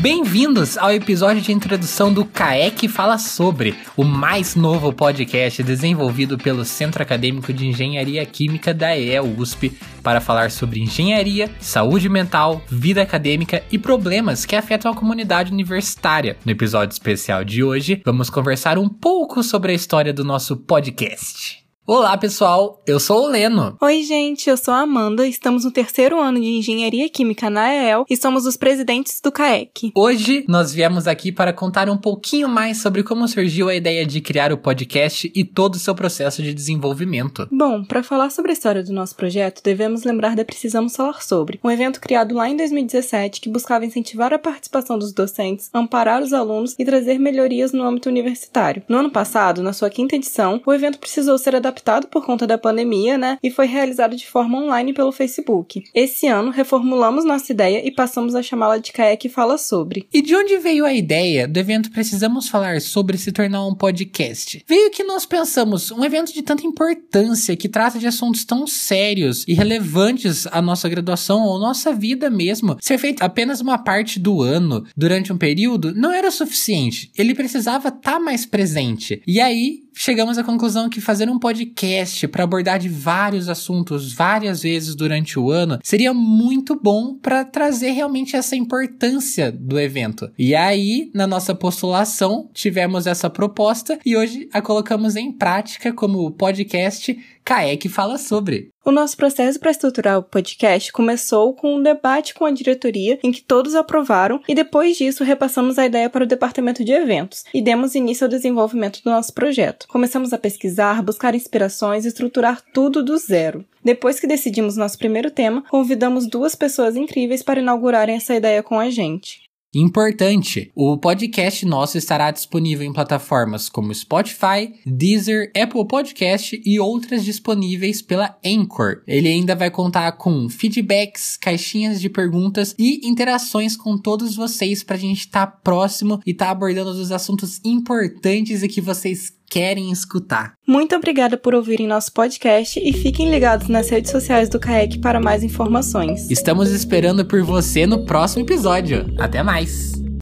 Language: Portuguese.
Bem-vindos ao episódio de introdução do CAEC Fala Sobre, o mais novo podcast desenvolvido pelo Centro Acadêmico de Engenharia Química da EL USP para falar sobre engenharia, saúde mental, vida acadêmica e problemas que afetam a comunidade universitária. No episódio especial de hoje, vamos conversar um pouco sobre a história do nosso podcast. Olá, pessoal. Eu sou o Leno. Oi, gente. Eu sou a Amanda. Estamos no terceiro ano de Engenharia Química na EEL e somos os presidentes do CAEC. Hoje nós viemos aqui para contar um pouquinho mais sobre como surgiu a ideia de criar o podcast e todo o seu processo de desenvolvimento. Bom, para falar sobre a história do nosso projeto, devemos lembrar da Precisamos Falar Sobre, um evento criado lá em 2017 que buscava incentivar a participação dos docentes, amparar os alunos e trazer melhorias no âmbito universitário. No ano passado, na sua quinta edição, o evento precisou ser adaptado adaptado por conta da pandemia, né? E foi realizado de forma online pelo Facebook. Esse ano, reformulamos nossa ideia e passamos a chamá-la de Kayak Fala Sobre. E de onde veio a ideia do evento Precisamos Falar Sobre se tornar um podcast? Veio que nós pensamos, um evento de tanta importância, que trata de assuntos tão sérios e relevantes à nossa graduação ou nossa vida mesmo, ser feito apenas uma parte do ano, durante um período, não era suficiente. Ele precisava estar tá mais presente. E aí, chegamos à conclusão que fazer um podcast para abordar de vários assuntos várias vezes durante o ano seria muito bom para trazer realmente essa importância do evento. E aí, na nossa postulação, tivemos essa proposta e hoje a colocamos em prática como podcast CAEC fala sobre. O nosso processo para estruturar o podcast começou com um debate com a diretoria em que todos aprovaram e depois disso repassamos a ideia para o departamento de eventos e demos início ao desenvolvimento do nosso projeto. Começamos a pesquisar, buscar inspirações e estruturar tudo do zero. Depois que decidimos nosso primeiro tema, convidamos duas pessoas incríveis para inaugurarem essa ideia com a gente. Importante: o podcast nosso estará disponível em plataformas como Spotify, Deezer, Apple Podcast e outras disponíveis pela Anchor. Ele ainda vai contar com feedbacks, caixinhas de perguntas e interações com todos vocês para a gente estar tá próximo e estar tá abordando os assuntos importantes e que vocês querem escutar. Muito obrigada por ouvirem nosso podcast e fiquem ligados nas redes sociais do CAEC para mais informações. Estamos esperando por você no próximo episódio. Até mais!